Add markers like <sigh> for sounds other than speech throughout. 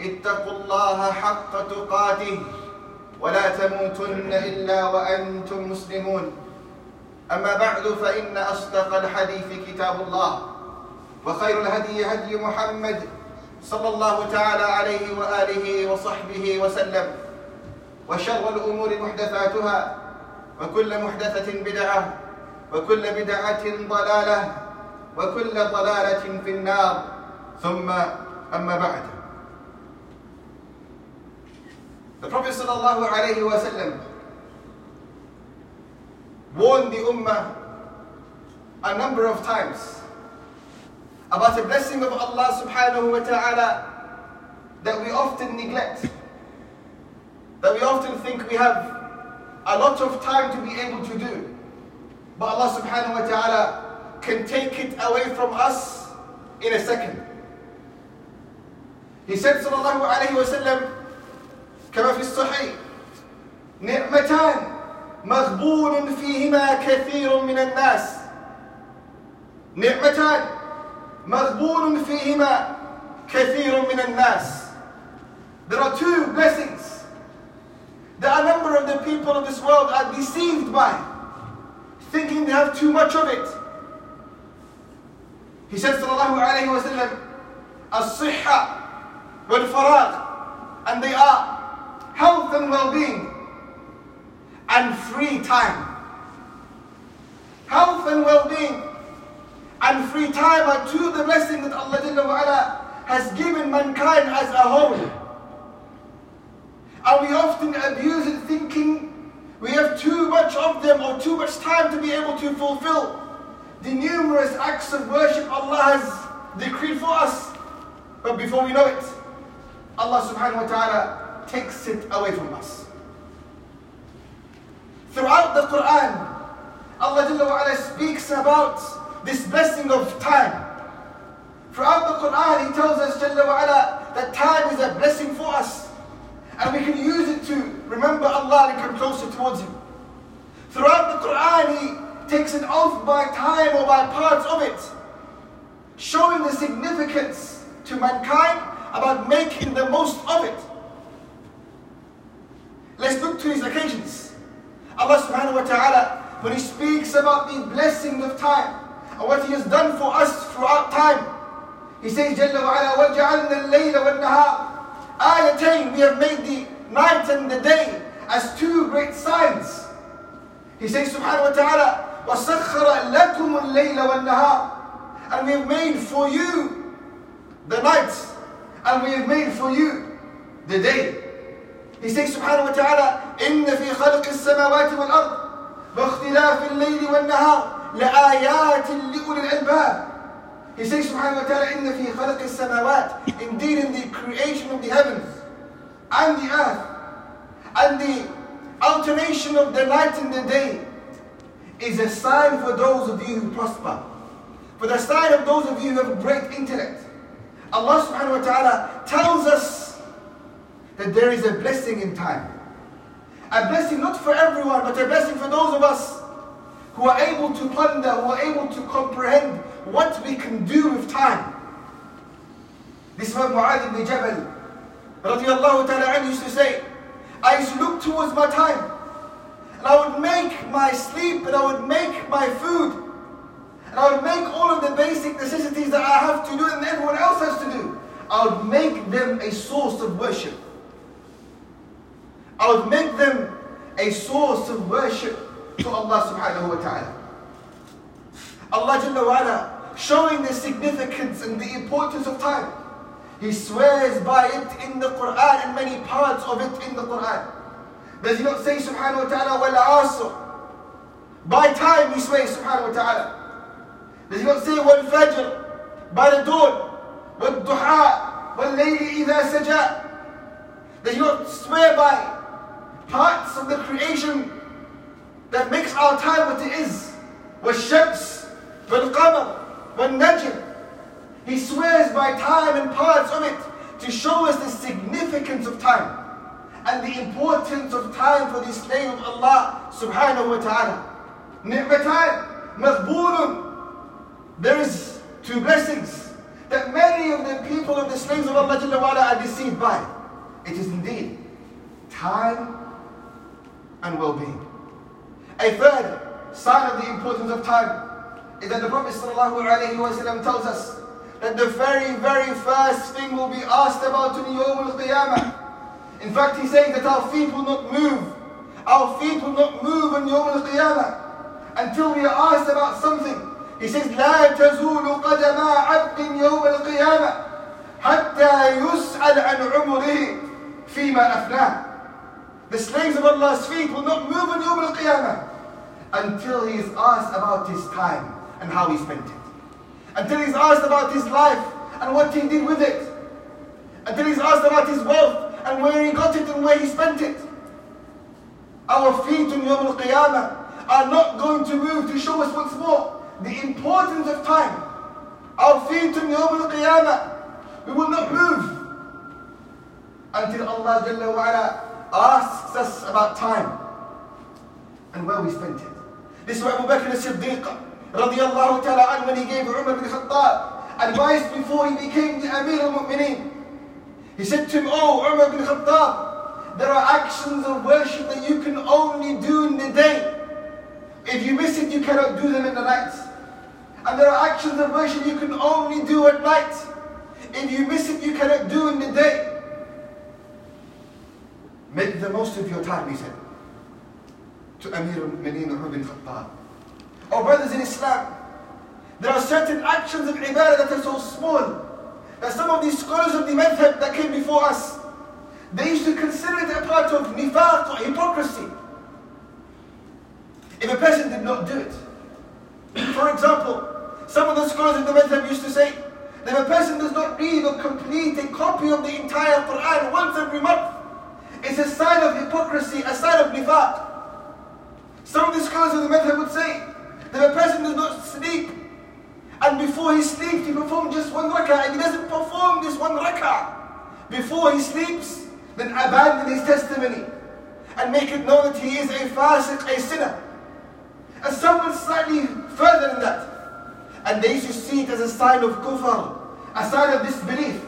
اتقوا الله حق تقاته ولا تموتن إلا وأنتم مسلمون. أما بعد فإن أصدق الحديث كتاب الله وخير الهدي هدي محمد صلى الله تعالى عليه وآله وصحبه وسلم وشر الأمور محدثاتها وكل محدثة بدعة وكل بدعة ضلالة وكل ضلالة في النار. ثم أما بعد. The Prophet sallam warned the Ummah a number of times about a blessing of Allah subhanahu wa ta'ala that we often neglect. That we often think we have a lot of time to be able to do. But Allah subhanahu wa ta'ala can take it away from us in a second. He said sallallahu alayhi wa sallam, كما في الصحيح نعمتان مغبون فيهما كثير من الناس نعمتان مغبون فيهما كثير من الناس There are two blessings that a number of the people of this world are deceived by, thinking they have too much of it. He said صلى الله عليه وسلم الصحة والفراغ and they are health and well-being, and free time. Health and well-being and free time are two of the blessings that Allah has given mankind as a whole. And we often abuse it thinking we have too much of them or too much time to be able to fulfill the numerous acts of worship Allah has decreed for us. But before we know it, Allah subhanahu wa ta'ala takes it away from us. Throughout the Quran, Allah speaks about this blessing of time. Throughout the Quran, He tells us that time is a blessing for us. And we can use it to remember Allah and come closer towards Him. Throughout the Quran, He takes an oath by time or by parts of it, showing the significance to mankind about making the most of it. Let's look to these occasions. Allah subhanahu wa ta'ala, when He speaks about the blessing of time and what He has done for us throughout time, He says, Jalla wa ala, وَجَعَلْنَا اللَّيْلَ وَالنَّهَارِ Ayatain, we have made the night and the day as two great signs. He says, subhanahu wa ta'ala, وَسَخَّرَ لَكُمُ اللَّيْلَ وَالنَّهَارِ And we have made for you the night, and we have made for you the day. Says سبحانه وتعالى إن في خلق السماوات والأرض واختلاف الليل والنهار لآيات لأولي الألباب He says سبحانه وتعالى إن في خلق السماوات Indeed in the creation of the heavens and the earth and the alternation of the night and the day is a sign for those of you who prosper. For the sign of those of you who have great intellect. Allah subhanahu wa ta'ala tells us that there is a blessing in time. A blessing not for everyone, but a blessing for those of us who are able to ponder, who are able to comprehend what we can do with time. This man Mu'adh ibn Jabal, used to say, I used to look towards my time, and I would make my sleep, and I would make my food, and I would make all of the basic necessities that I have to do and everyone else has to do. I would make them a source of worship. I would make them a source of worship to Allah subhanahu wa ta'ala. Allah Jalla wa showing the significance and the importance of time. He swears by it in the Quran and many parts of it in the Quran. Does he not say subhanahu wa ta'ala wal asr? By time he swears subhanahu wa ta'ala. Does he not say wal fajr? By the dawn. Wal duha. Wal layli idha saja. That you not swear by parts of the creation that makes our time what it is. والشمس والقمر والنجم He swears by time and parts of it to show us the significance of time and the importance of time for the slave of Allah subhanahu wa ta'ala. Ni'matan, maghbunun. There is two blessings that many of the people of the slaves of Allah are deceived by. It is indeed time and well-being. A third sign of the importance of time is that the Prophet ﷺ tells us that the very, very first thing will be asked about in Yawm al-Qiyamah. In fact, he says that our feet will not move. Our feet will not move in Yawm al-Qiyamah until we are asked about something. He says, لا تزول قدم عبد يوم القيامة حتى يسأل عن عمره فيما أفناه. The slaves of Allah's feet will not move in Yawm al-Qiyamah until he is asked about his time and how he spent it. Until he's asked about his life and what he did with it. Until he's asked about his wealth and where he got it and where he spent it. Our feet in Yawm al-Qiyamah are not going to move to show us once more the importance of time. Our feet in Yawm al-Qiyamah, we will not move until Allah Jalla wa ala asks us about time and where we spent it. This is what Abu Bakr as-Siddiq radiallahu ta'ala when he gave Umar bin Khattab advice before he became the Amir al-Mu'mineen. He said to him, Oh Umar bin Khattab, there are actions of worship that you can only do in the day. If you miss it, you cannot do them in the night. And there are actions of worship you can only do at night. If you miss it, you cannot do in the day. Make the most of your time, he said. To Amir al-Mu'mineen Umar bin Khattab. Oh brothers in Islam, there are certain actions of ibadah that are so small that some of these scholars of the madhab that came before us, they used to consider it a part of nifaq or hypocrisy. If a person did not do it. For example, some of the scholars of the madhab used to say that if a person does not read or complete a copy of the entire Quran once every month, it's a sign of hypocrisy, a sign of nifaq. Some of the scholars of the madhab would say that a person does not sleep and before he sleeps he performs just one rak'ah and he doesn't perform this one rak'ah before he sleeps, then abandon his testimony and make it known that he is a fasiq, a sinner. And some went slightly further than that. And they to see it as a sign of kufr, a sign of disbelief.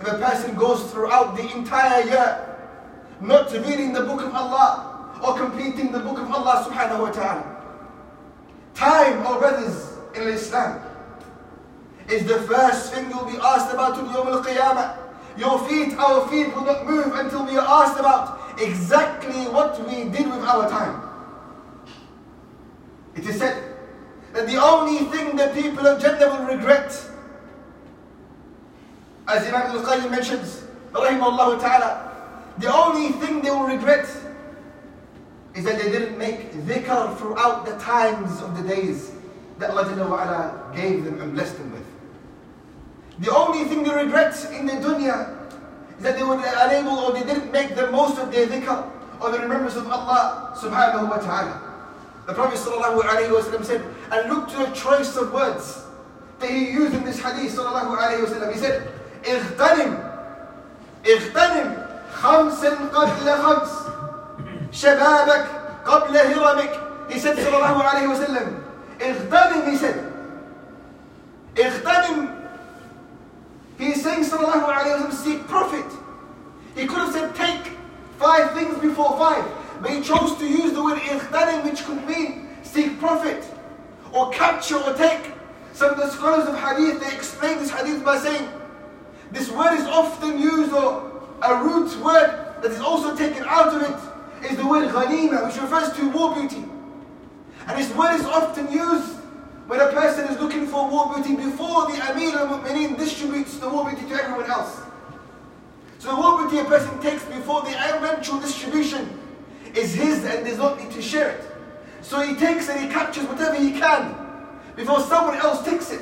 If a person goes throughout the entire year not reading the book of Allah or completing the book of Allah subhanahu wa ta'ala. Time, oh brothers in Islam, is the first thing you'll be asked about in Yawm al-Qiyamah. Your feet, our feet will not move until we are asked about exactly what we did with our time. It is said that the only thing the people of Jannah will regret, as Imam al-Qayyim mentions, rahimahullah ta'ala, the only thing they will regret is that they didn't make dhikr throughout the times of the days that Allah gave them and blessed them with. The only thing they regret in the dunya is that they were unable or they didn't make the most of their dhikr or the remembrance of Allah subhanahu wa ta'ala. The Prophet sallallahu alayhi wa said, and look to the choice of words that he used in this hadith sallallahu alayhi wa sallam. He said, اغتنم اغتنم خمس قبل خمس شبابك قبل هرمك He said sallallahu alayhi wa sallam, اغتنم he said, اغتنم he is saying, sallallahu alayhi wa sallam, seek profit. He could have said, take five things before five. But he chose to use the word ikhtanim, which could mean seek profit, or capture, or take. Some of the scholars of hadith, they explain this hadith by saying, this word is often used, or a root word that is also taken out of it, is the word ghanima, which refers to war booty. And this word is often used when a person is looking for war booty before the Amir al-Mu'mineen distributes the war booty to everyone else. So the war booty a person takes before the eventual distribution is his and does not need to share it. So he takes and he captures whatever he can before someone else takes it.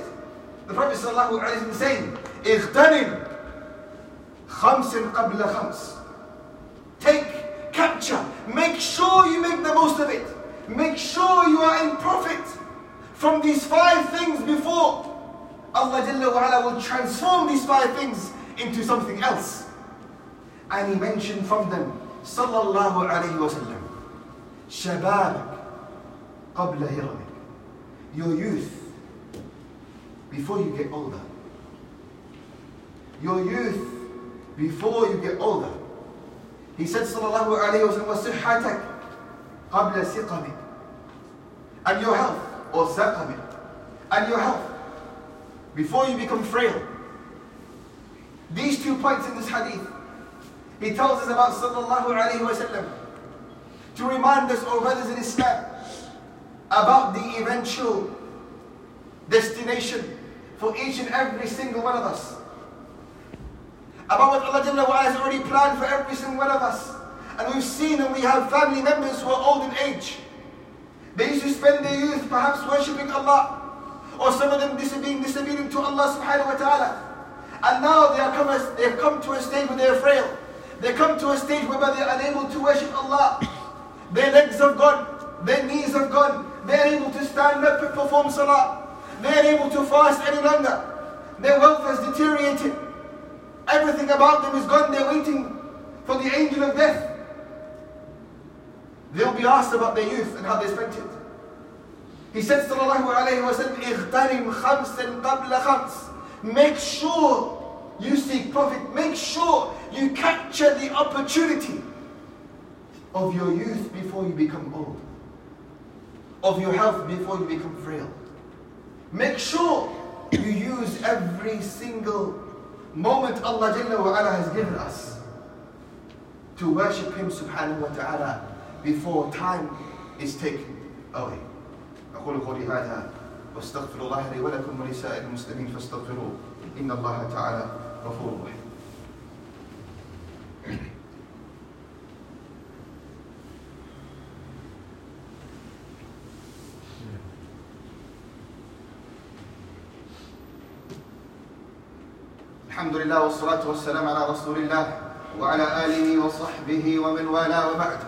The Prophet ﷺ is saying, اغتنم خمس قبل خمس Make sure you make the most of it. Make sure you are in profit from these five things before Allah Jalla wa ala will transform these five things into something else. And he mentioned from them, Sallallahu Alaihi Wasallam, Shababak qabla hiramik. Your youth before you get older. Your youth before you get older. He said, Sallallahu Alaihi Wasallam, وَصِحَّتَكَ قَبْلَ سِقَمِكَ And your health, or سَقَمِكَ, and your health before you become frail. These two points in this hadith, he tells us about sallallahu alayhi wasallam to remind us, O brothers in Islam, about the eventual destination for each and every single one of us. About what Allah Jalla has already planned for every single one of us. And we've seen and we have family members who are old in age. They used to spend their youth perhaps worshipping Allah or some of them being disobedient to Allah subhanahu wa ta'ala. And now they, are come, they have come to a stage where they are frail. They come to a stage whereby they are unable to worship Allah. Their legs have gone, their knees have gone, they are able to stand up and perform salah. They are able to fast any longer. Their wealth has deteriorated. Everything about them is gone. They're waiting for the angel of death. They'll be asked about their youth and how they spent it. He said, Sallallahu Alaihi Wasallam, Make sure you seek profit. Make sure you capture the opportunity of your youth before you become old, of your health before you become frail. Make sure you use every single moment Allah Jalla wa ala has given us to worship Him subhanahu wa ta'ala before time is taken away. أقول قولي هذا واستغفر الله لي ولكم ولسائر المسلمين فاستغفروه إن الله تعالى غفور رحيم الحمد لله والصلاة والسلام على رسول الله وعلى آله وصحبه ومن والاه وبعد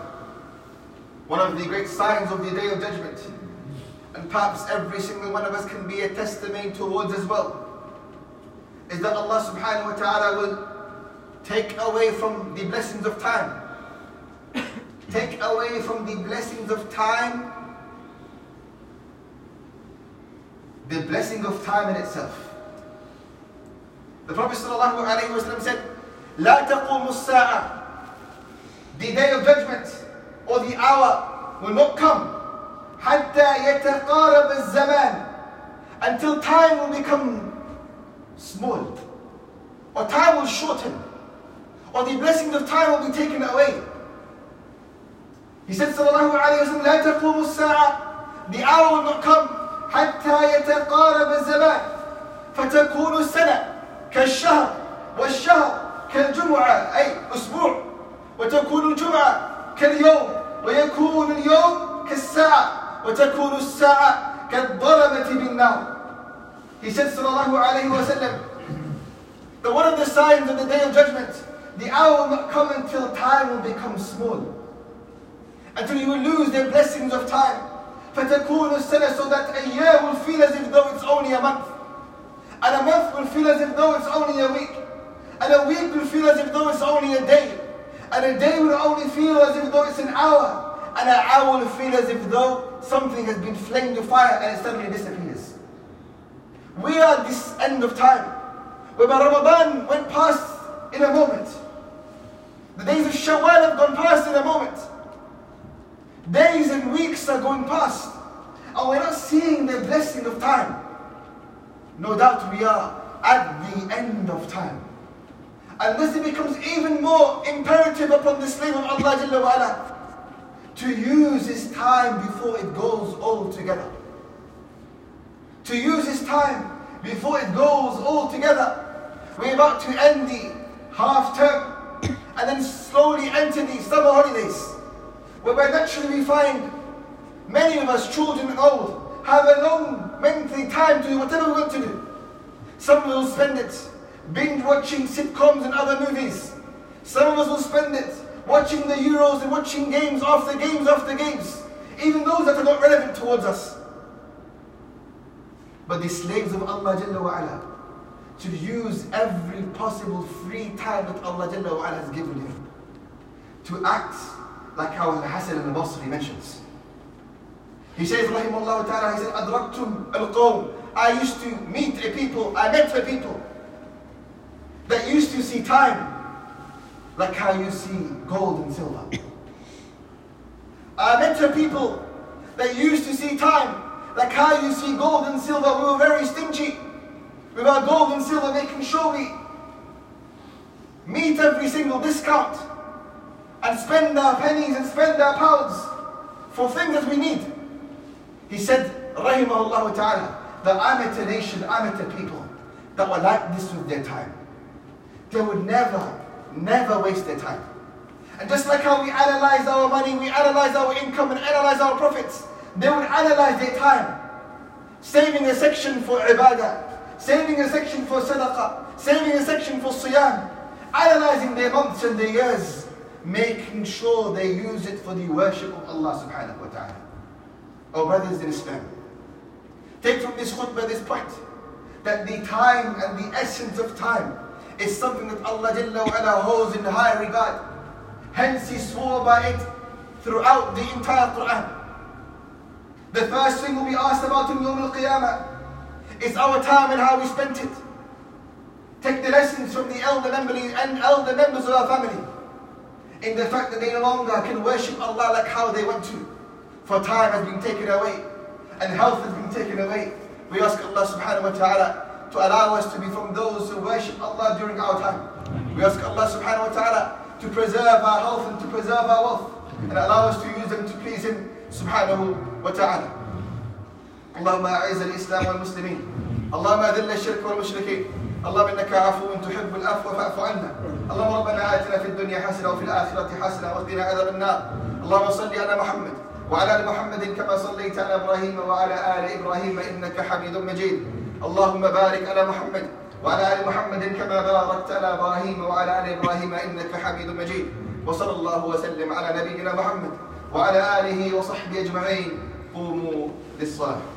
One of the great signs of the day of judgment and perhaps every single one of us can be a testimony towards as well, is that Allah subhanahu wa ta'ala will take away from the blessings of time. <coughs> take away from the blessings of time the blessing of time in itself. The Prophet sallallahu alayhi wa said, لا تقوم الساعة The day of judgment or the hour will not come حتى يتقارب الزمان until time will become small or time will shorten or the blessing of time will be taken away. He said sallallahu alayhi wa sallam لا تقوم الساعة the hour will not come حتى يتقارب الزمان فتكون السنة كالشهر والشهر كالجمعة أي أسبوع وتكون الجمعة كاليوم ويكون اليوم كالساعة وتكون الساعة كالضربة بالنار He said sallallahu alayhi wa sallam that one of the signs of the day of judgment the hour will not come until time will become small until you will lose the blessings of time فتكون السنة so that a year will feel as if though it's only a month and a month will feel as if though it's only a week and a week will feel as if though it's only a day and a day will only feel as if though it's an hour and an hour will feel as if though something has been flamed with fire and it suddenly disappears. We are at this end of time, whereby Ramadan went past in a moment. The days of Shawwal have gone past in a moment. Days and weeks are going past, and we're not seeing the blessing of time. No doubt we are at the end of time. And this becomes even more imperative upon the slave of Allah Jalla wa to use his time before it goes all together. To use his time before it goes all together. We're about to end the half term and then slowly enter the summer holidays, whereby naturally we find many of us, children and old, have a long, lengthy time to do whatever we want to do. Some will spend it binge watching sitcoms and other movies. Some of us will spend it watching the Euros and watching games after games after games, even those that are not relevant towards us. But the slaves of Allah Jalla wa ala should use every possible free time that Allah Jalla wa ala has given him to act like how Al-Hasan al-Basri mentions. He says, Rahimahullah ta'ala, he said, Adraktum al-qawm. I used to meet a people, I met a people that used to see time like how you see gold and silver. I met a people that used to see time like how you see gold and silver. We were very stingy with our gold and silver, making sure we meet every single discount and spend our pennies and spend our pounds for things that we need. He said, Rahimahullah ta'ala, that I met a nation, I met a people that were like this with their time. They would never, never waste their time. And just like how we analyze our money, we analyze our income and analyze our profits, they would analyze their time. Saving a section for ibadah, saving a section for sadaqah, saving a section for siyam, analyzing their months and their years, making sure they use it for the worship of Allah subhanahu wa ta'ala. Oh brothers in Islam, take from this khutbah this point, that the time and the essence of time is something that Allah Jalla wa holds in high regard. Hence He swore by it throughout the entire Quran. The first thing we'll be asked about in Yawm al-Qiyamah is our time and how we spent it. Take the lessons from the elder members and elder members of our family in the fact that they no longer can worship Allah like how they want to. For time has been taken away and health has been taken away. We ask Allah subhanahu wa ta'ala to allow us to be from those who worship Allah during our time. We ask Allah subhanahu wa ta'ala to preserve our health and to preserve our wealth and allow us to use them to please Him subhanahu wa ta'ala. اللهم أعز الإسلام والمسلمين اللهم أذل الشرك والمشركين اللهم إنك عفو تحب العفو فاعف عنا اللهم ربنا آتنا في الدنيا حسنة وفي الآخرة حسنة وقنا عذاب النار اللهم صل على محمد وعلى آل محمد كما صليت على إبراهيم وعلى آل إبراهيم إنك حميد مجيد. اللهم بارك على محمد وعلى آل محمد كما باركت على إبراهيم وعلى آل إبراهيم إنك حميد مجيد. وصلى الله وسلم على نبينا محمد وعلى آله وصحبه أجمعين. قوموا للصلاة.